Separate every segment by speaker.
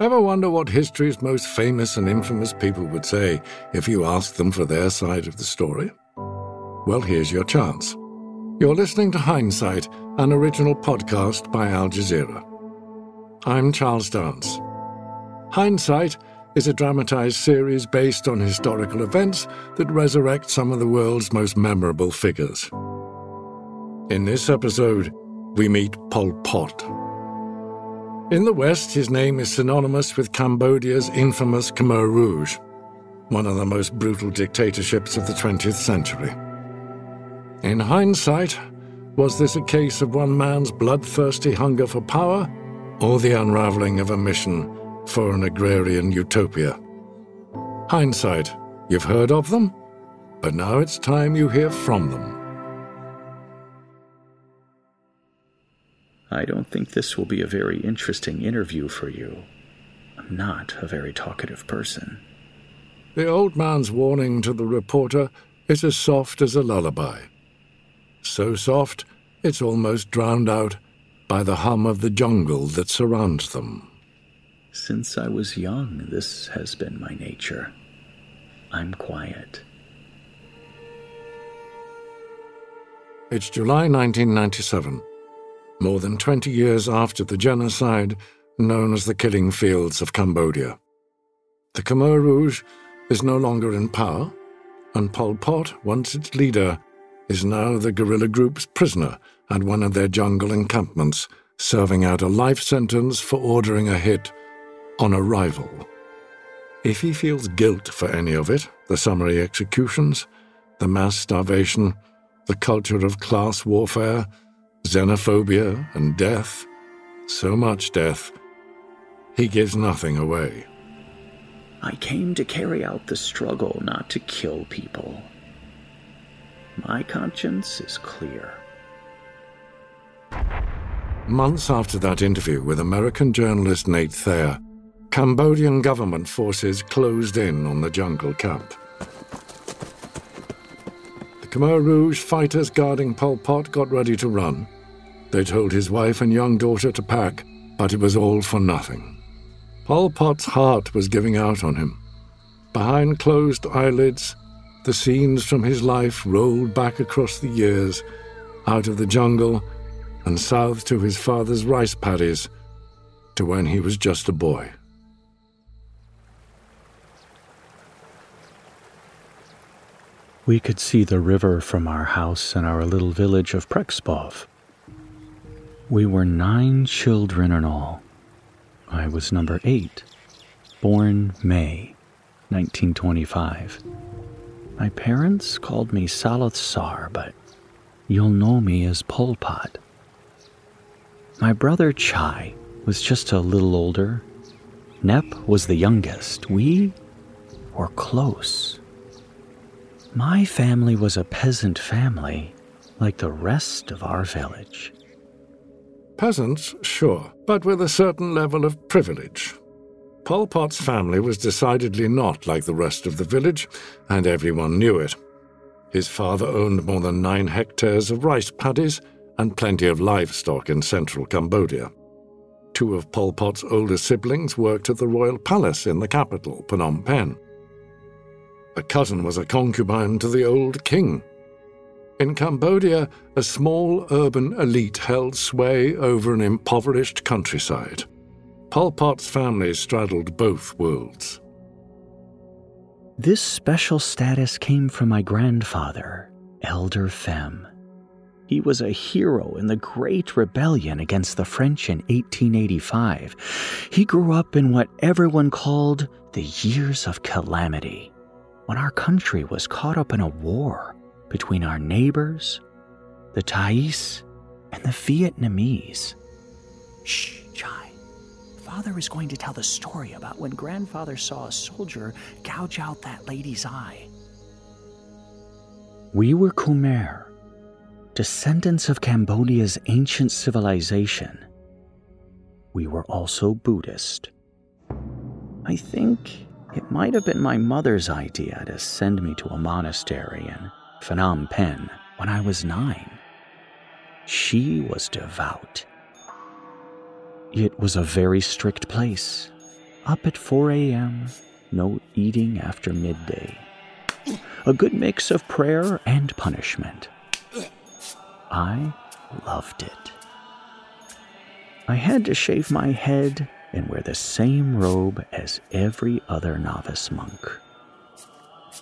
Speaker 1: Ever wonder what history's most famous and infamous people would say if you asked them for their side of the story? Well, here's your chance. You're listening to Hindsight, an original podcast by Al Jazeera. I'm Charles Dance. Hindsight is a dramatized series based on historical events that resurrect some of the world's most memorable figures. In this episode, we meet Pol Pot. In the West, his name is synonymous with Cambodia's infamous Khmer Rouge, one of the most brutal dictatorships of the 20th century. In hindsight, was this a case of one man's bloodthirsty hunger for power, or the unraveling of a mission for an agrarian utopia? Hindsight, you've heard of them, but now it's time you hear from them.
Speaker 2: I don't think this will be a very interesting interview for you. I'm not a very talkative person.
Speaker 1: The old man's warning to the reporter is as soft as a lullaby. So soft, it's almost drowned out by the hum of the jungle that surrounds them.
Speaker 2: Since I was young, this has been my nature. I'm quiet.
Speaker 1: It's July 1997 more than 20 years after the genocide known as the Killing Fields of Cambodia. The Khmer Rouge is no longer in power, and Pol Pot, once its leader, is now the guerrilla group's prisoner at one of their jungle encampments, serving out a life sentence for ordering a hit on a rival. If he feels guilt for any of it, the summary executions, the mass starvation, the culture of class warfare, xenophobia and death, so much death, he gives nothing away.
Speaker 2: I came to carry out the struggle, not to kill people. My conscience is clear.
Speaker 1: Months after that interview with American journalist Nate Thayer, Cambodian government forces closed in on the jungle camp. Khmer Rouge fighters guarding Pol Pot got ready to run, they told his wife and young daughter to pack, but it was all for nothing. Pol Pot's heart was giving out on him. Behind closed eyelids, the scenes from his life rolled back across the years, out of the jungle and south to his father's rice paddies, to when he was just a boy.
Speaker 2: We could see the river from our house in our little village of Prek Sbauv. We were nine children in all. I was number eight, born May 1925. My parents called me Saloth Sar, but you'll know me as Pol Pot. My brother Chai was just a little older. Nep was the youngest. We were close. My family was a peasant family, like the rest of our village.
Speaker 1: Peasants, sure, but with a certain level of privilege. Pol Pot's family was decidedly not like the rest of the village, and everyone knew it. His father owned more than nine hectares of rice paddies and plenty of livestock in central Cambodia. Two of Pol Pot's older siblings worked at the royal palace in the capital, Phnom Penh. A cousin was a concubine to the old king, in Cambodia, a small urban elite held sway over an impoverished countryside. Pol Pot's family straddled both worlds.
Speaker 2: This special status came from my grandfather, Elder Fem. He was a hero in the Great Rebellion against the French in 1885. He grew up in what everyone called the years of calamity, when our country was caught up in a war between our neighbors, the Thais, and the Vietnamese. Shh, Chai. Father is going to tell the story about when grandfather saw a soldier gouge out that lady's eye. We were Khmer, descendants of Cambodia's ancient civilization. We were also Buddhist. I think it might have been my mother's idea to send me to a monastery in Phnom Penh when I was nine. She was devout. It was a very strict place, Up at 4 a.m., no eating after midday. A good mix of prayer and punishment. I loved it. I had to shave my head and wear the same robe as every other novice monk.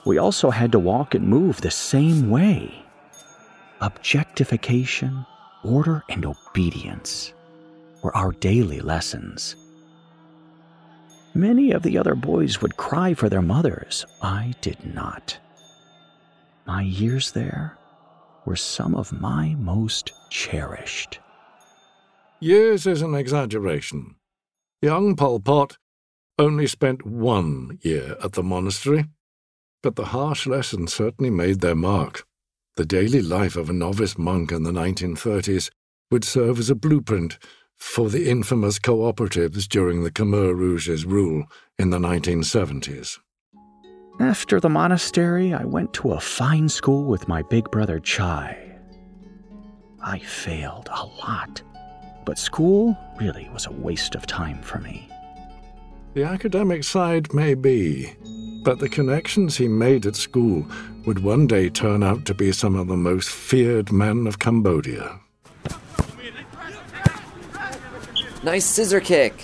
Speaker 2: We also had to walk and move the same way. Objectification, order, and obedience were our daily lessons. Many of the other boys would cry for their mothers. I did not. My years there were some of my most cherished.
Speaker 1: Years is an exaggeration. Young Pol Pot only spent one year at the monastery, but the harsh lessons certainly made their mark. The daily life of a novice monk in the 1930s would serve as a blueprint for the infamous cooperatives during the Khmer Rouge's rule in the 1970s.
Speaker 2: After the monastery, I went to a fine school with my big brother Chai. I failed a lot but school really was a waste of time for me.
Speaker 1: The academic side may be, but the connections he made at school would one day turn out to be some of the most feared men of Cambodia.
Speaker 3: Nice scissor kick.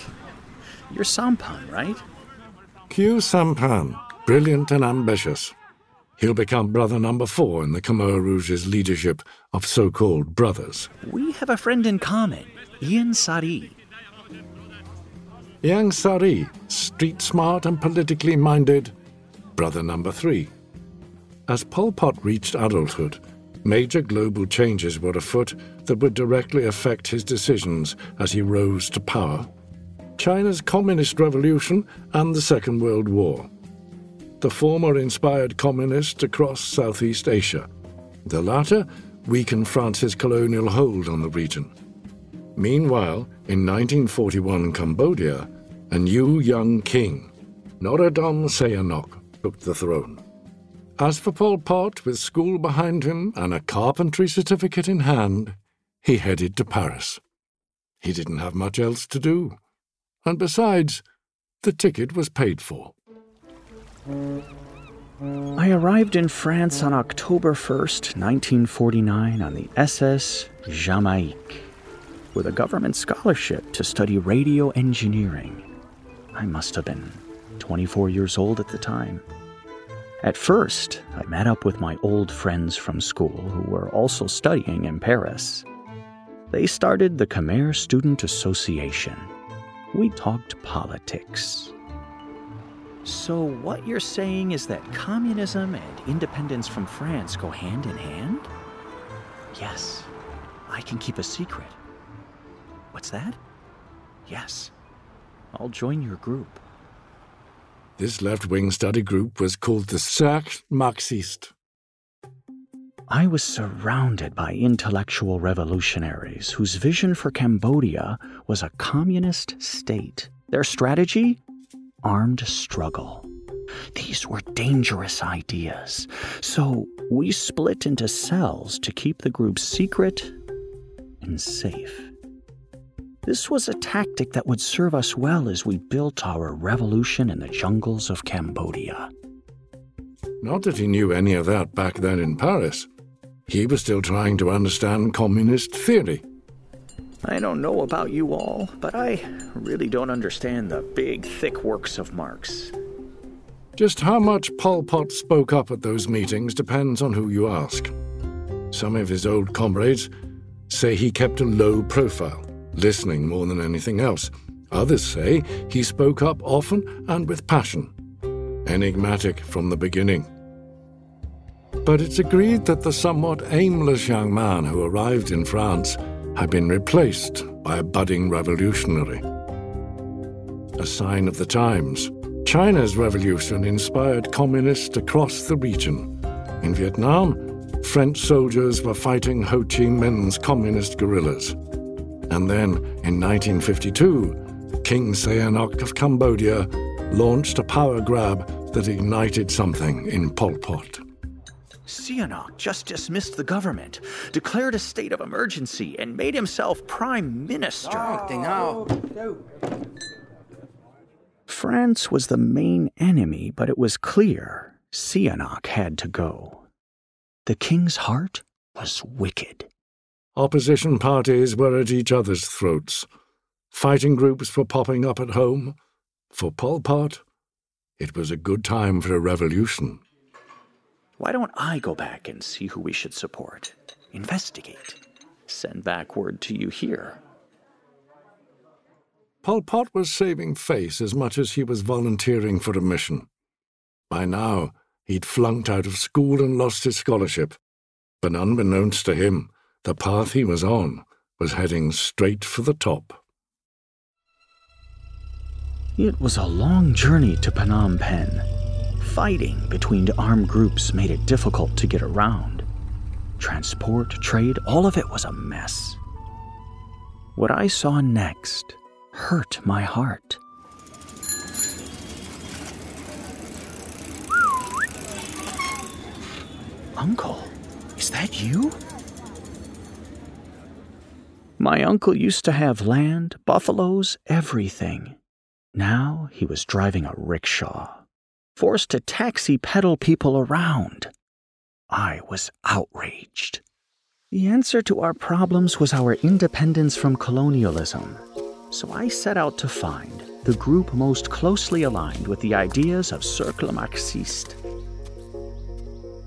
Speaker 2: You're Samphan, right?
Speaker 1: Khieu Samphan, brilliant and ambitious. He'll become brother number four in the Khmer Rouge's leadership of so called brothers.
Speaker 2: We have a friend in common. Ieng Sary.
Speaker 1: Ieng Sary, street smart and politically minded, brother number three. As Pol Pot reached adulthood, major global changes were afoot that would directly affect his decisions as he rose to power. China's Communist Revolution and the Second World War. The former inspired communists across Southeast Asia. The latter weakened France's colonial hold on the region. Meanwhile, in 1941 Cambodia, a new young king, Norodom Sihanouk, took the throne. As for Pol Pot, with school behind him and a carpentry certificate in hand, he headed to Paris. He didn't have much else to do. And besides, the ticket was paid for.
Speaker 2: I arrived in France on October 1st, 1949, on the SS Jamaïque with a government scholarship to study radio engineering. I must have been 24 years old at the time. At first, I met up with my old friends from school who were also studying in Paris. They started the Khmer Student Association. We talked politics. So, what you're saying is that communism and independence from France go hand in hand? Yes, I can keep a secret. What's that? Yes. I'll join your group.
Speaker 1: This left wing study group was called the Cercle Marxiste.
Speaker 2: I was surrounded by intellectual revolutionaries whose vision for Cambodia was a communist state. Their strategy? Armed struggle. These were dangerous ideas, so we split into cells to keep the group secret and safe. This was a tactic that would serve us well as we built our revolution in the jungles of Cambodia.
Speaker 1: Not that he knew any of that back then in Paris. He was still trying to understand communist theory.
Speaker 2: I don't know about you all, but I really don't understand the big, thick works of Marx.
Speaker 1: Just how much Pol Pot spoke up at those meetings depends on who you ask. Some of his old comrades say he kept a low profile listening more than anything else. Others say he spoke up often and with passion, enigmatic from the beginning. But it's agreed that the somewhat aimless young man who arrived in France had been replaced by a budding revolutionary. A sign of the times. China's revolution inspired communists across the region. In Vietnam, French soldiers were fighting Ho Chi Minh's communist guerrillas. And then, in 1952, King Sihanouk of Cambodia launched a power grab that ignited something in Pol Pot.
Speaker 2: Sihanouk just dismissed the government, declared a state of emergency, and made himself prime minister. Oh, France was the main enemy, but it was clear Sihanouk had to go. The king's heart was wicked.
Speaker 1: Opposition parties were at each other's throats. Fighting groups were popping up at home. For Pol Pot, it was a good time for a revolution.
Speaker 2: Why don't I go back and see who we should support? Investigate. Send back word to you here.
Speaker 1: Pol Pot was saving face as much as he was volunteering for a mission. By now, he'd flunked out of school and lost his scholarship. But unbeknownst to him, the path he was on was heading straight for the top.
Speaker 2: It was a long journey to Phnom Penh. Fighting between armed groups made it difficult to get around. Transport, trade, all of it was a mess. What I saw next hurt my heart. Uncle, is that you? My uncle used to have land, buffaloes, everything. Now he was driving a rickshaw, forced to taxi pedal people around. I was outraged. The answer to our problems was our independence from colonialism. So I set out to find the group most closely aligned with the ideas of Cercle Marxiste.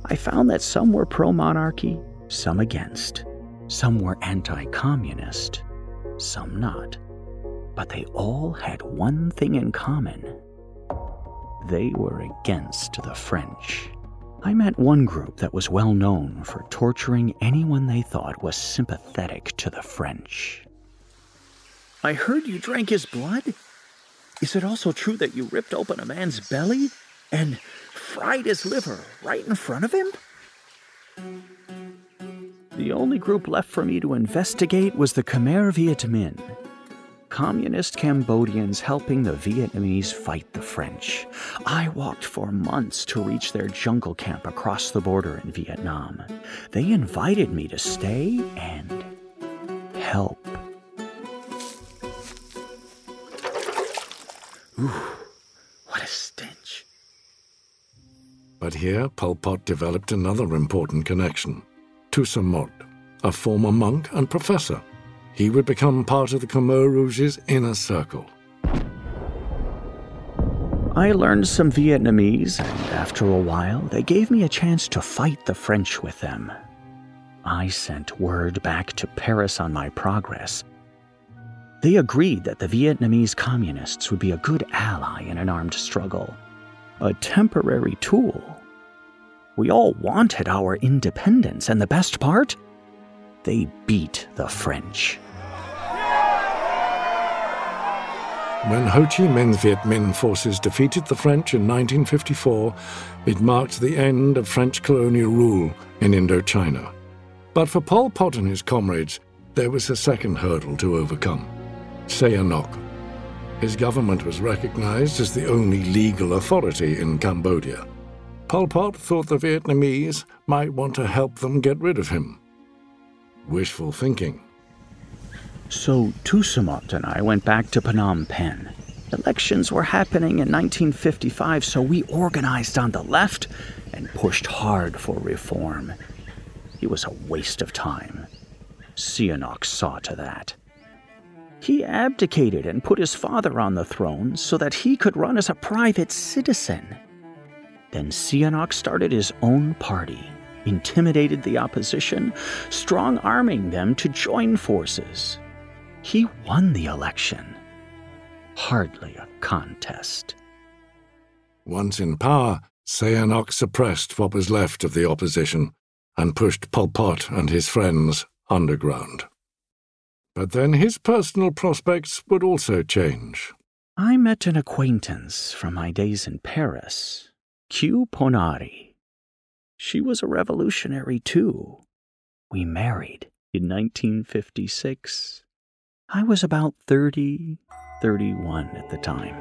Speaker 2: I found that some were pro monarchy, some against. Some were anti communist, some not. But they all had one thing in common they were against the French. I met one group that was well known for torturing anyone they thought was sympathetic to the French. I heard you drank his blood? Is it also true that you ripped open a man's belly and fried his liver right in front of him? The only group left for me to investigate was the Khmer Viet Minh, communist Cambodians helping the Vietnamese fight the French. I walked for months to reach their jungle camp across the border in Vietnam. They invited me to stay and help. Ooh, what a stench.
Speaker 1: But here Pol Pot developed another important connection. Tou Samouth, a former monk and professor. He would become part of the Khmer Rouge's inner circle.
Speaker 2: I learned some Vietnamese, and after a while, they gave me a chance to fight the French with them. I sent word back to Paris on my progress. They agreed that the Vietnamese communists would be a good ally in an armed struggle, a temporary tool we all wanted our independence, and the best part? They beat the French.
Speaker 1: When Ho Chi Minh's Viet Minh forces defeated the French in 1954, it marked the end of French colonial rule in Indochina. But for Pol Pot and his comrades, there was a second hurdle to overcome Sihanouk. His government was recognized as the only legal authority in Cambodia. Pol Pot thought the Vietnamese might want to help them get rid of him. Wishful thinking.
Speaker 2: So Tou Samouth and I went back to Phnom Penh. Elections were happening in 1955, so we organized on the left and pushed hard for reform. It was a waste of time. Sihanouk saw to that. He abdicated and put his father on the throne so that he could run as a private citizen. Then Sihanouk started his own party, intimidated the opposition, strong arming them to join forces. He won the election. Hardly a contest.
Speaker 1: Once in power, Sihanouk suppressed what was left of the opposition and pushed Pol Pot and his friends underground. But then his personal prospects would also change.
Speaker 2: I met an acquaintance from my days in Paris Khieu Ponnary. She was a revolutionary, too. We married in 1956. I was about 30, 31 at the time.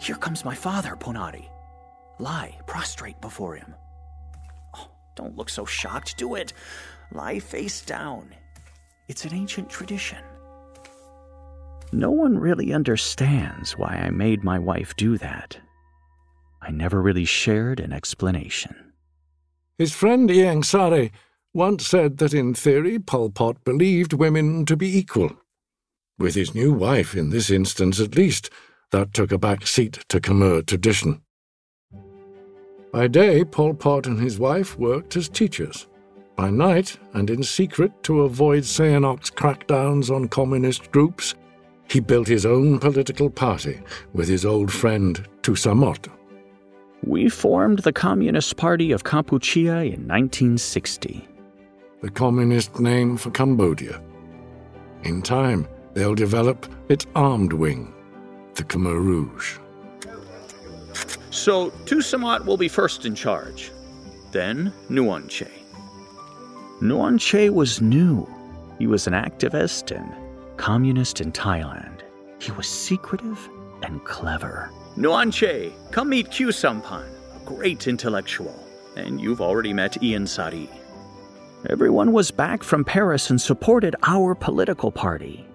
Speaker 2: Here comes my father, Ponnary. Lie prostrate before him. Oh, don't look so shocked. Do it. Lie face down. It's an ancient tradition. No one really understands why I made my wife do that. I never really shared an explanation.
Speaker 1: His friend Ieng Sary once said that in theory Pol Pot believed women to be equal. With his new wife, in this instance at least, that took a back seat to Khmer tradition. By day, Pol Pot and his wife worked as teachers. By night, and in secret to avoid Sihanouk's crackdowns on communist groups, he built his own political party with his old friend Tou Samouth.
Speaker 2: We formed the Communist Party of Kampuchea in 1960.
Speaker 1: The communist name for Cambodia. In time, they'll develop its armed wing, the Khmer Rouge.
Speaker 2: So Tou Samouth will be first in charge. Then. Nuon Chey was new. He was an activist and communist in Thailand. He was secretive and clever. Nuon Chey, come meet Khieu Samphan, a great intellectual. And you've already met Ieng Sary. Everyone was back from Paris and supported our political party.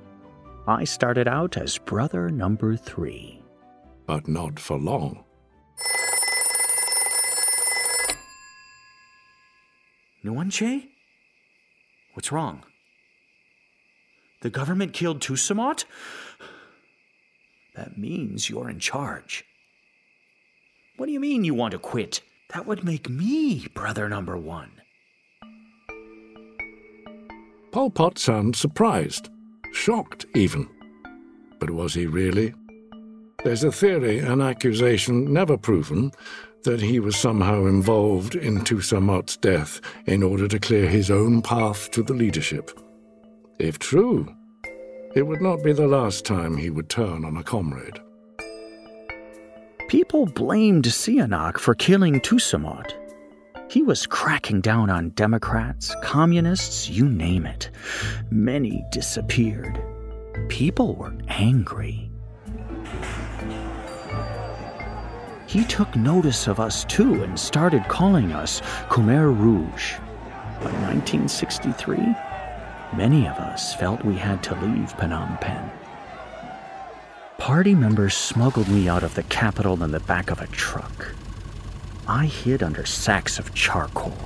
Speaker 2: I started out as brother number three.
Speaker 1: But not for long.
Speaker 2: Nuon Chey? What's wrong? The government killed Tou Samouth? That means you're in charge. What do you mean you want to quit? That would make me brother number one.
Speaker 1: Pol Pot sounds surprised, shocked even. But was he really? There's a theory, an accusation never proven, that he was somehow involved in Tou Samouth's death in order to clear his own path to the leadership. If true, it would not be the last time he would turn on a comrade.
Speaker 2: People blamed Sihanouk for killing Tou Samouth. He was cracking down on Democrats, communists, you name it. Many disappeared. People were angry. He took notice of us too and started calling us Khmer Rouge. By 1963, many of us felt we had to leave Phnom Penh. Party members smuggled me out of the capital in the back of a truck. I hid under sacks of charcoal.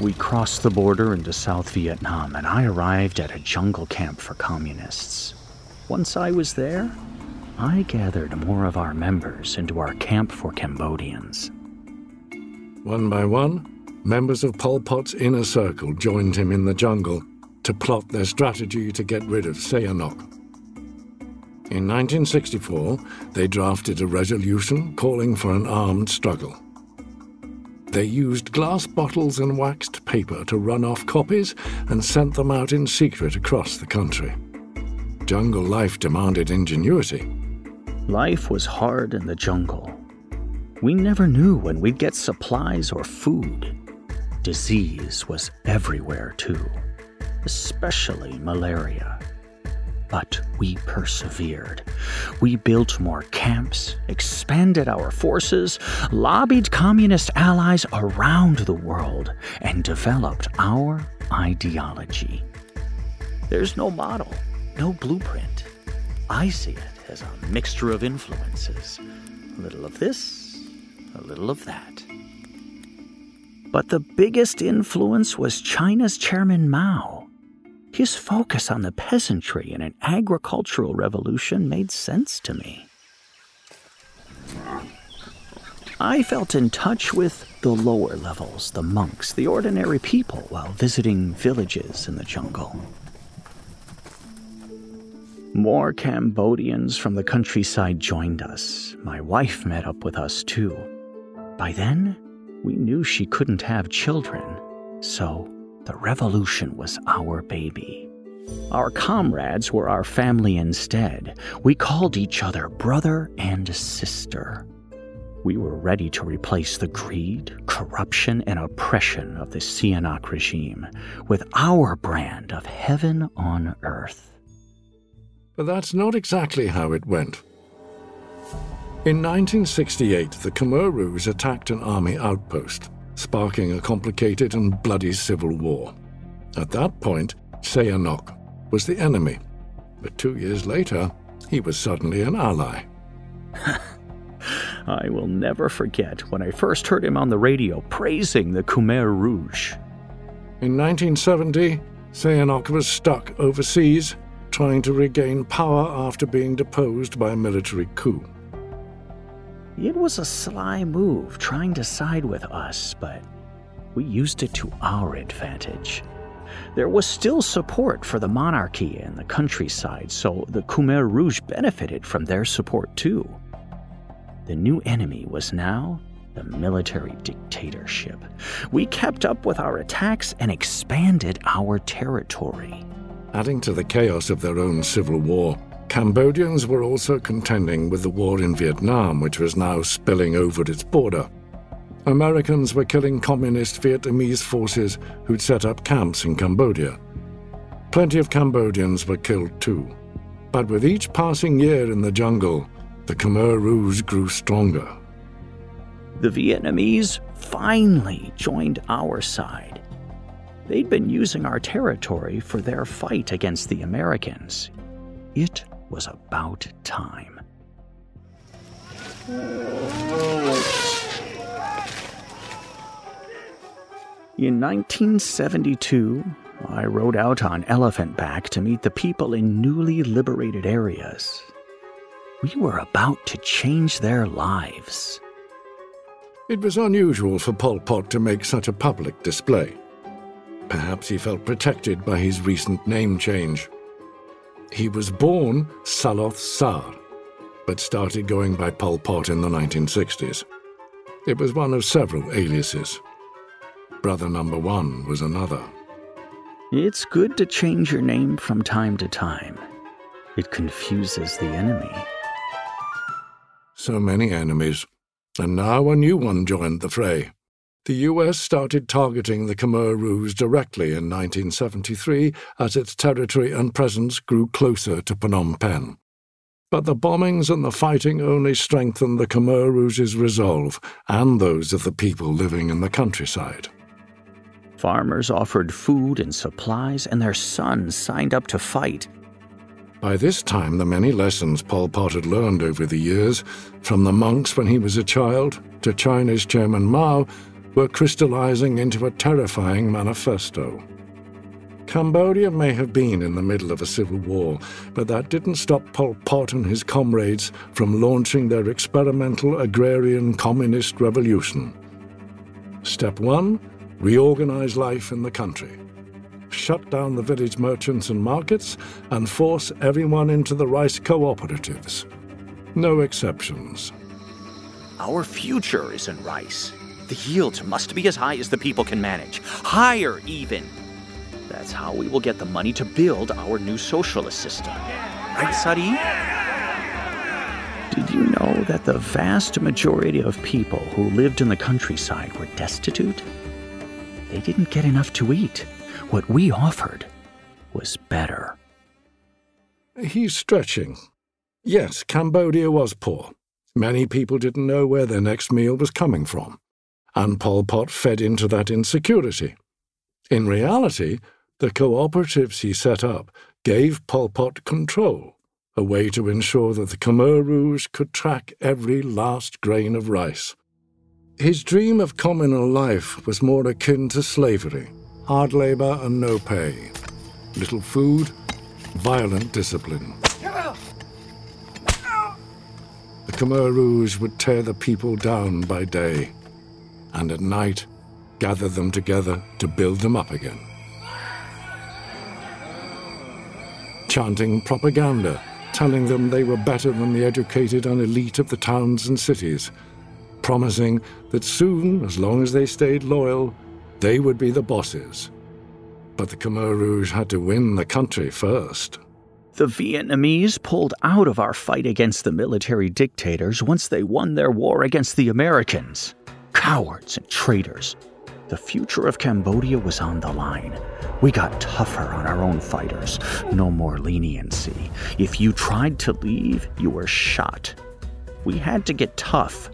Speaker 2: We crossed the border into South Vietnam, and I arrived at a jungle camp for communists. Once I was there, I gathered more of our members into our camp for Cambodians.
Speaker 1: One by one, members of Pol Pot's inner circle joined him in the jungle to plot their strategy to get rid of Sihanouk. In 1964, they drafted a resolution calling for an armed struggle. They used glass bottles and waxed paper to run off copies and sent them out in secret across the country. Jungle life demanded ingenuity.
Speaker 2: Life was hard in the jungle. We never knew when we'd get supplies or food. Disease was everywhere, too, especially malaria. But we persevered. We built more camps, expanded our forces, lobbied communist allies around the world, and developed our ideology. There's no model, no blueprint. I see it as a mixture of influences a little of this, a little of that. But the biggest influence was China's Chairman Mao. His focus on the peasantry in an agricultural revolution made sense to me. I felt in touch with the lower levels, the monks, the ordinary people, while visiting villages in the jungle. More Cambodians from the countryside joined us. My wife met up with us too. By then, we knew she couldn't have children, so the revolution was our baby. Our comrades were our family instead. We called each other brother and sister. We were ready to replace the greed, corruption, and oppression of the Sihanouk regime with our brand of heaven on earth.
Speaker 1: But that's not exactly how it went. In 1968, the Khmer Rouge attacked an army outpost, sparking a complicated and bloody civil war. At that point, Sihanouk was the enemy. But two years later, he was suddenly an ally.
Speaker 2: I will never forget when I first heard him on the radio praising the Khmer Rouge.
Speaker 1: In 1970, Sihanouk was stuck overseas, trying to regain power after being deposed by a military coup.
Speaker 2: It was a sly move, trying to side with us, but we used it to our advantage. There was still support for the monarchy in the countryside, so the Khmer Rouge benefited from their support too. The new enemy was now the military dictatorship. We kept up with our attacks and expanded our territory.
Speaker 1: Adding to the chaos of their own civil war, Cambodians were also contending with the war in Vietnam, which was now spilling over its border. Americans were killing communist Vietnamese forces who'd set up camps in Cambodia. Plenty of Cambodians were killed too. But with each passing year in the jungle, the Khmer Rouge grew stronger.
Speaker 2: The Vietnamese finally joined our side. They'd been using our territory for their fight against the Americans. It was about time. In 1972, I rode out on elephant back to meet the people in newly liberated areas. We were about to change their lives.
Speaker 1: It was unusual for Pol Pot to make such a public display. Perhaps he felt protected by his recent name change. He was born Saloth Sar, but started going by Pol Pot in the 1960s. It was one of several aliases. Brother Number One was another.
Speaker 2: It's good to change your name from time to time. It confuses the enemy.
Speaker 1: So many enemies, and now a new one joined the fray. The US started targeting the Khmer Rouge directly in 1973 as its territory and presence grew closer to Phnom Penh. But the bombings and the fighting only strengthened the Khmer Rouge's resolve and those of the people living in the countryside.
Speaker 2: Farmers offered food and supplies, and their sons signed up to fight.
Speaker 1: By this time, the many lessons Pol Pot had learned over the years, from the monks when he was a child to China's Chairman Mao, were crystallizing into a terrifying manifesto. Cambodia may have been in the middle of a civil war, but that didn't stop Pol Pot and his comrades from launching their experimental agrarian communist revolution. Step one reorganize life in the country, shut down the village merchants and markets, and force everyone into the rice cooperatives. No exceptions.
Speaker 2: Our future is in rice. The yields must be as high as the people can manage, higher even. That's how we will get the money to build our new socialist system. Right, Sadi? Did you know that the vast majority of people who lived in the countryside were destitute? They didn't get enough to eat. What we offered was better.
Speaker 1: He's stretching. Yes, Cambodia was poor. Many people didn't know where their next meal was coming from, and Pol Pot fed into that insecurity. In reality, the cooperatives he set up gave Pol Pot control, a way to ensure that the Khmer Rouge could track every last grain of rice. His dream of communal life was more akin to slavery hard labor and no pay, little food, violent discipline. The Khmer Rouge would tear the people down by day, and at night gather them together to build them up again. Chanting propaganda, telling them they were better than the educated and elite of the towns and cities promising that soon, as long as they stayed loyal, they would be the bosses. But the Khmer Rouge had to win the country first.
Speaker 2: The Vietnamese pulled out of our fight against the military dictators once they won their war against the Americans. Cowards and traitors. The future of Cambodia was on the line. We got tougher on our own fighters. No more leniency. If you tried to leave, you were shot. We had to get tough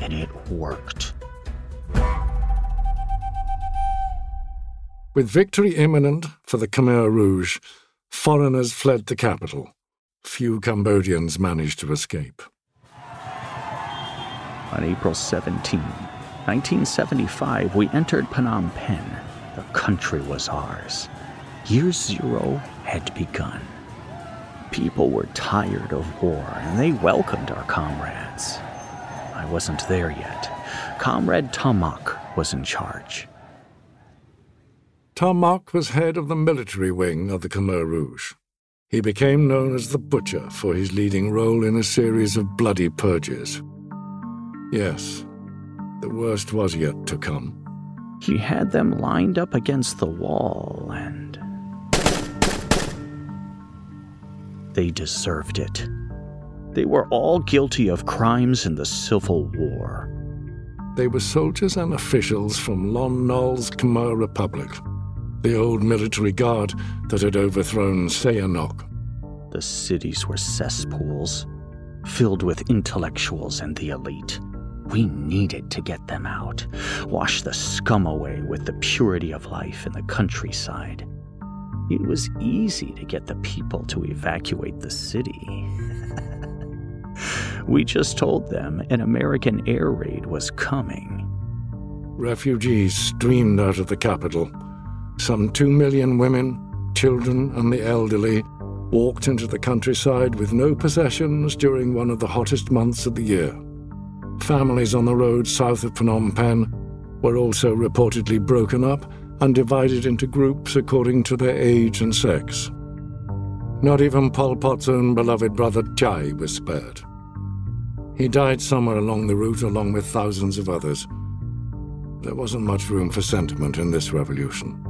Speaker 2: and it worked.
Speaker 1: With victory imminent for the Khmer Rouge, foreigners fled the capital. Few Cambodians managed to escape.
Speaker 2: On April 17, 1975, we entered Phnom Penh. The country was ours. Year zero had begun. People were tired of war and they welcomed our comrades. I wasn't there yet. Comrade Ta Mok was in charge.
Speaker 1: Ta Mok was head of the military wing of the Khmer Rouge. He became known as the Butcher for his leading role in a series of bloody purges. Yes, the worst was yet to come.
Speaker 2: He had them lined up against the wall, and. They deserved it. They were all guilty of crimes in the Civil War.
Speaker 1: They were soldiers and officials from Lon Nol's Khmer Republic, the old military guard that had overthrown Sihanouk.
Speaker 2: The cities were cesspools, filled with intellectuals and the elite. We needed to get them out, wash the scum away with the purity of life in the countryside. It was easy to get the people to evacuate the city. we just told them an American air raid was coming.
Speaker 1: Refugees streamed out of the capital. Some two million women, children, and the elderly walked into the countryside with no possessions during one of the hottest months of the year. Families on the road south of Phnom Penh were also reportedly broken up and divided into groups according to their age and sex. Not even Pol Pot's own beloved brother Chai was spared. He died somewhere along the route along with thousands of others. There wasn't much room for sentiment in this revolution.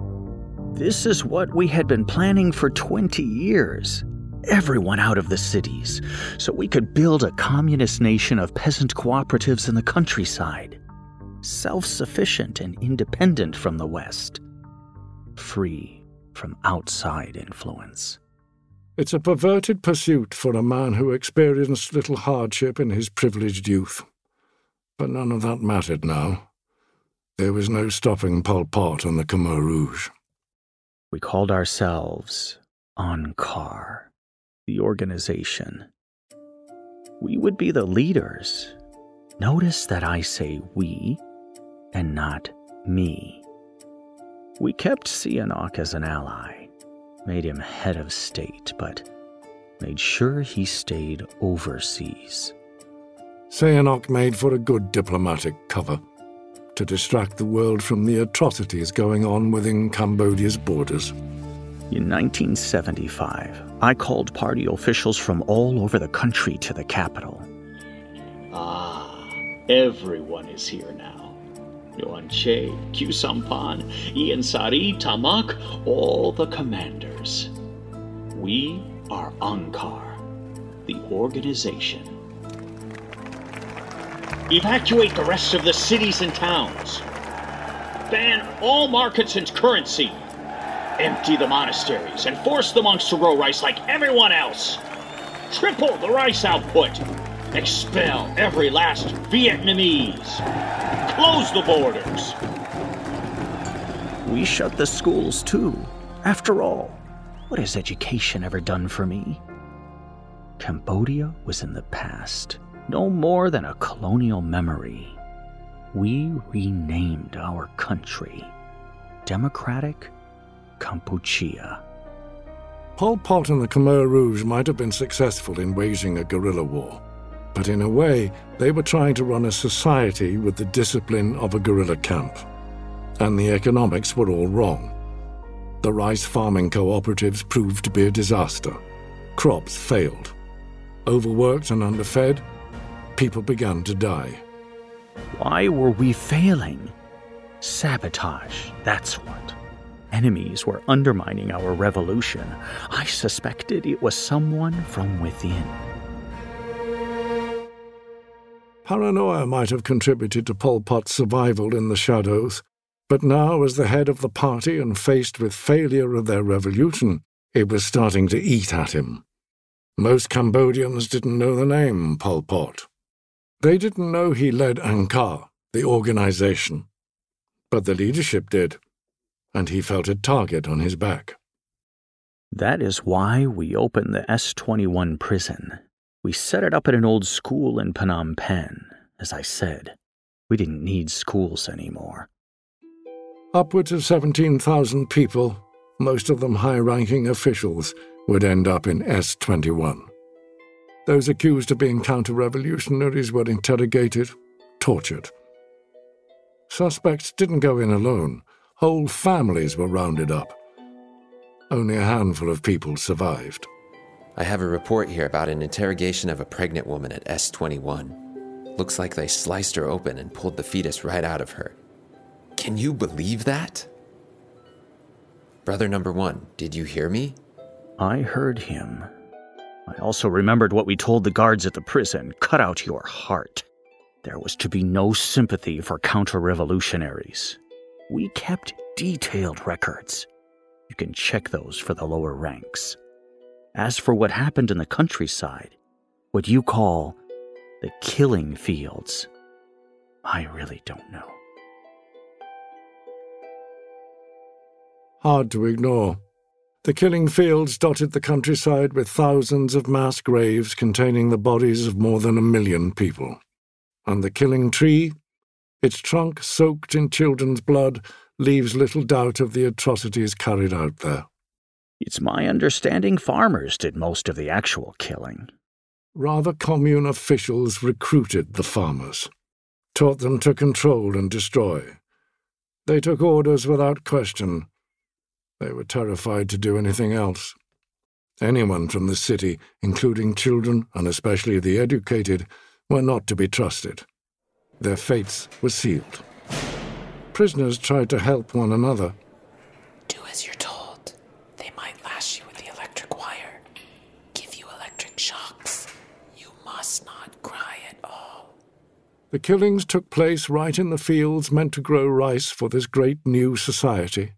Speaker 2: This is what we had been planning for 20 years everyone out of the cities so we could build a communist nation of peasant cooperatives in the countryside, self sufficient and independent from the West, free from outside influence.
Speaker 1: It's a perverted pursuit for a man who experienced little hardship in his privileged youth. But none of that mattered now. There was no stopping Pol Pot and the Khmer Rouge.
Speaker 2: We called ourselves Angkar the organization. We would be the leaders. Notice that I say we and not me. We kept Sihanouk as an ally, made him head of state, but made sure he stayed overseas.
Speaker 1: Sihanouk made for a good diplomatic cover to distract the world from the atrocities going on within Cambodia's borders.
Speaker 2: In 1975, I called party officials from all over the country to the capital.
Speaker 4: Ah, everyone is here now. Nuon Chey, Khieu Samphan, Ieng Sary, Tamak, all the commanders. We are Angkar, the organization. Evacuate the rest of the cities and towns. Ban all markets and currency. Empty the monasteries and force the monks to grow rice like everyone else. Triple the rice output. Expel every last Vietnamese. Close the borders.
Speaker 2: We shut the schools too. After all, what has education ever done for me? Cambodia was in the past, no more than a colonial memory. We renamed our country Democratic Kampuchea.
Speaker 1: Pol Pot and the Khmer Rouge might have been successful in waging a guerrilla war, but in a way, they were trying to run a society with the discipline of a guerrilla camp. And the economics were all wrong. The rice farming cooperatives proved to be a disaster. Crops failed. Overworked and underfed, people began to die.
Speaker 2: Why were we failing? Sabotage, that's what enemies were undermining our revolution, I suspected it was someone from within.
Speaker 1: Paranoia might have contributed to Pol Pot's survival in the shadows, but now, as the head of the party and faced with failure of their revolution, it was starting to eat at him. Most Cambodians didn't know the name Pol Pot. They didn't know he led Angkar, the organization. But the leadership did and he felt a target on his back.
Speaker 2: That is why we opened the S 21 prison. We set it up at an old school in Phnom Penh. As I said, we didn't need schools anymore.
Speaker 1: Upwards of 17,000 people, most of them high ranking officials, would end up in S 21. Those accused of being counter revolutionaries were interrogated, tortured. Suspects didn't go in alone, whole families were rounded up. Only a handful of people survived.
Speaker 3: I have a report here about an interrogation of a pregnant woman at S21. Looks like they sliced her open and pulled the fetus right out of her. Can you believe that? Brother number one, did you hear me?
Speaker 2: I heard him. I also remembered what we told the guards at the prison cut out your heart. There was to be no sympathy for counter revolutionaries. We kept detailed records. You can check those for the lower ranks. As for what happened in the countryside, what you call the killing fields, I really don't know.
Speaker 1: Hard to ignore. The killing fields dotted the countryside with thousands of mass graves containing the bodies of more than a million people. And the killing tree, its trunk soaked in children's blood, leaves little doubt of the atrocities carried out there.
Speaker 2: It's my understanding farmers did most of the actual killing.
Speaker 1: Rather, commune officials recruited the farmers, taught them to control and destroy. They took orders without question. They were terrified to do anything else. Anyone from the city, including children and especially the educated, were not to be trusted. Their fates were sealed. Prisoners tried to help one another.
Speaker 5: Do as you're told. They might lash you with the electric wire, give you electric shocks. You must not cry at all.
Speaker 1: The killings took place right in the fields meant to grow rice for this great new society.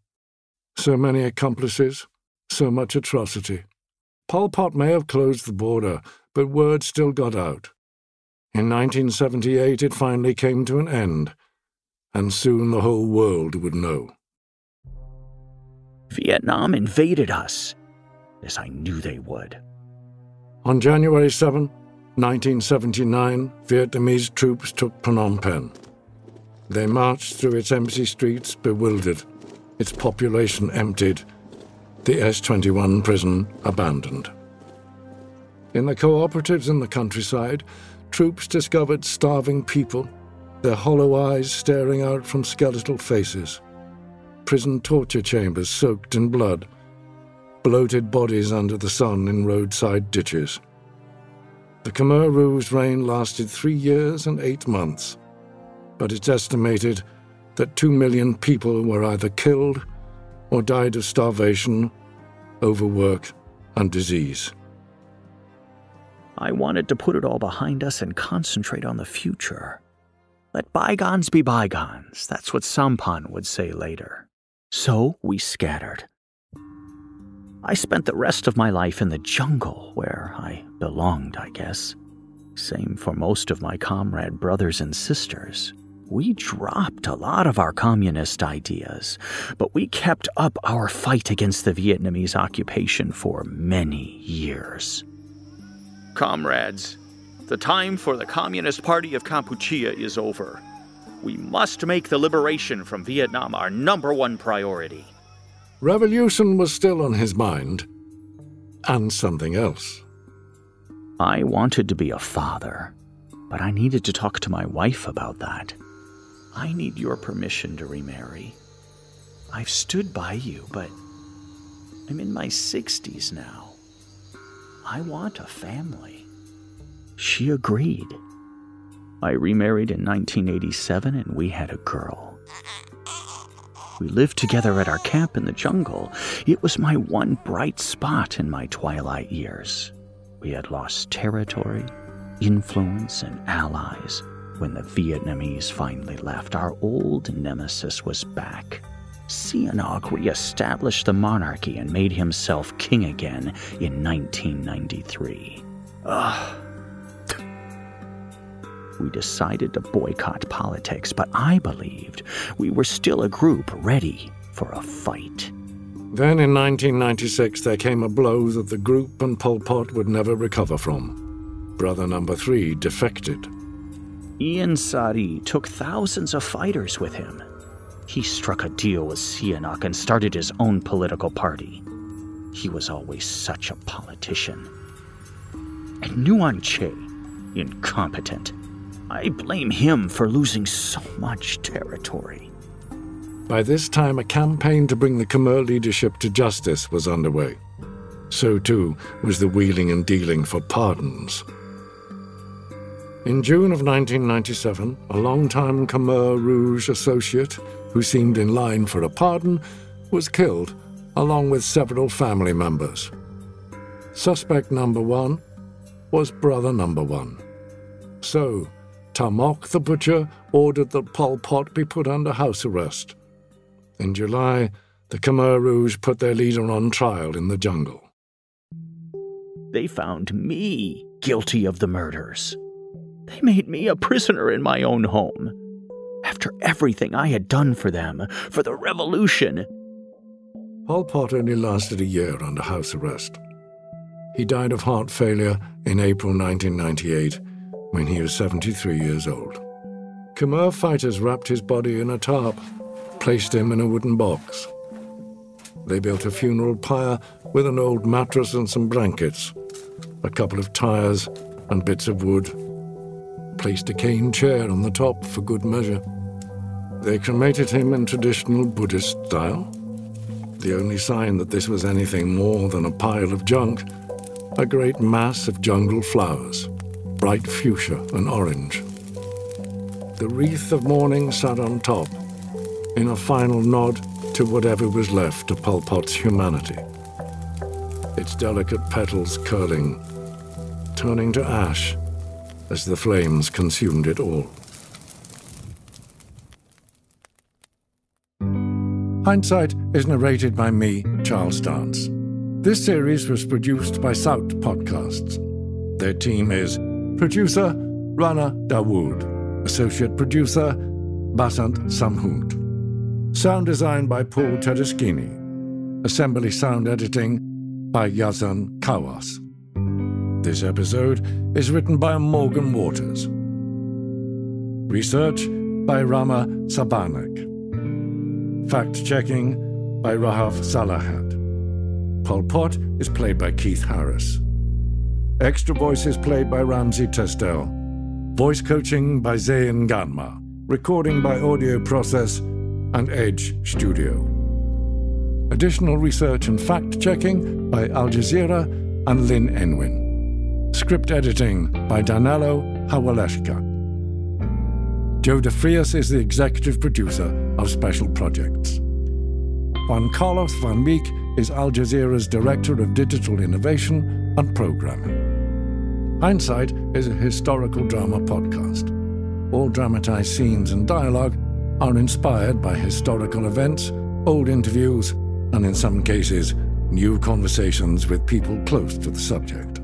Speaker 1: So many accomplices, so much atrocity. Pol Pot may have closed the border, but word still got out. In 1978, it finally came to an end, and soon the whole world would know.
Speaker 2: Vietnam invaded us, as I knew they would.
Speaker 1: On January 7, 1979, Vietnamese troops took Phnom Penh. They marched through its empty streets, bewildered, its population emptied, the S 21 prison abandoned. In the cooperatives in the countryside, troops discovered starving people, their hollow eyes staring out from skeletal faces, prison torture chambers soaked in blood, bloated bodies under the sun in roadside ditches. The Khmer Rouge reign lasted three years and eight months, but it's estimated that two million people were either killed or died of starvation, overwork, and disease.
Speaker 2: I wanted to put it all behind us and concentrate on the future. Let bygones be bygones, that's what Samphan would say later. So we scattered. I spent the rest of my life in the jungle, where I belonged, I guess. Same for most of my comrade brothers and sisters. We dropped a lot of our communist ideas, but we kept up our fight against the Vietnamese occupation for many years. Comrades, the time for the Communist Party of Kampuchea is over. We must make the liberation from Vietnam our number one priority.
Speaker 1: Revolution was still on his mind, and something else.
Speaker 2: I wanted to be a father, but I needed to talk to my wife about that. I need your permission to remarry. I've stood by you, but I'm in my 60s now. I want a family. She agreed. I remarried in 1987 and we had a girl. We lived together at our camp in the jungle. It was my one bright spot in my twilight years. We had lost territory, influence, and allies. When the Vietnamese finally left, our old nemesis was back. Sihanouk re-established the monarchy and made himself king again in 1993. Ugh. Ah, We decided to boycott politics, but I believed we were still a group ready for a fight.
Speaker 1: Then in 1996, there came a blow that the group and Pol Pot would never recover from. Brother number three defected.
Speaker 2: Ieng Sary took thousands of fighters with him. He struck a deal with Sihanouk and started his own political party. He was always such a politician. And Nuon Chey, incompetent. I blame him for losing so much territory.
Speaker 1: By this time, a campaign to bring the Khmer leadership to justice was underway. So too was the wheeling and dealing for pardons. In June of 1997, a long-time Khmer Rouge associate who seemed in line for a pardon was killed, along with several family members. Suspect number one was brother number one. So, Ta Mok the butcher ordered that Pol Pot be put under house arrest. In July, the Khmer Rouge put their leader on trial in the jungle.
Speaker 2: They found me guilty of the murders. They made me a prisoner in my own home. After everything I had done for them, for the revolution.
Speaker 1: Pol Pot only lasted a year under house arrest. He died of heart failure in April 1998 when he was 73 years old. Khmer fighters wrapped his body in a tarp, placed him in a wooden box. They built a funeral pyre with an old mattress and some blankets, a couple of tires and bits of wood, placed a cane chair on the top for good measure. They cremated him in traditional Buddhist style. The only sign that this was anything more than a pile of junk a great mass of jungle flowers, bright fuchsia and orange. The wreath of mourning sat on top, in a final nod to whatever was left of Pol Pot's humanity. Its delicate petals curling, turning to ash as the flames consumed it all. Hindsight is narrated by me, Charles Dance. This series was produced by Sowt Podcasts. Their team is producer Rana Dawood, associate producer Basant Samhund, sound design by Paul Tedeschini, assembly sound editing by Yazan Kawas. This episode is written by Morgan Waters. Research by Rama Sabanak. Fact checking by Rahaf Salahat. Pol Pot is played by Keith Harris. Extra voices played by Ramsey Testel. Voice coaching by Zayn Ganma. Recording by Audio Process and Edge Studio. Additional research and fact checking by Al Jazeera and Lynn Enwin. Script editing by Danylo Hawaleshka. Joe DeFrias is the executive producer of Special Projects. Juan Carlos Van Meek is Al Jazeera's Director of Digital Innovation and Programming. Hindsight is a historical drama podcast. All dramatized scenes and dialogue are inspired by historical events, old interviews, and in some cases, new conversations with people close to the subject.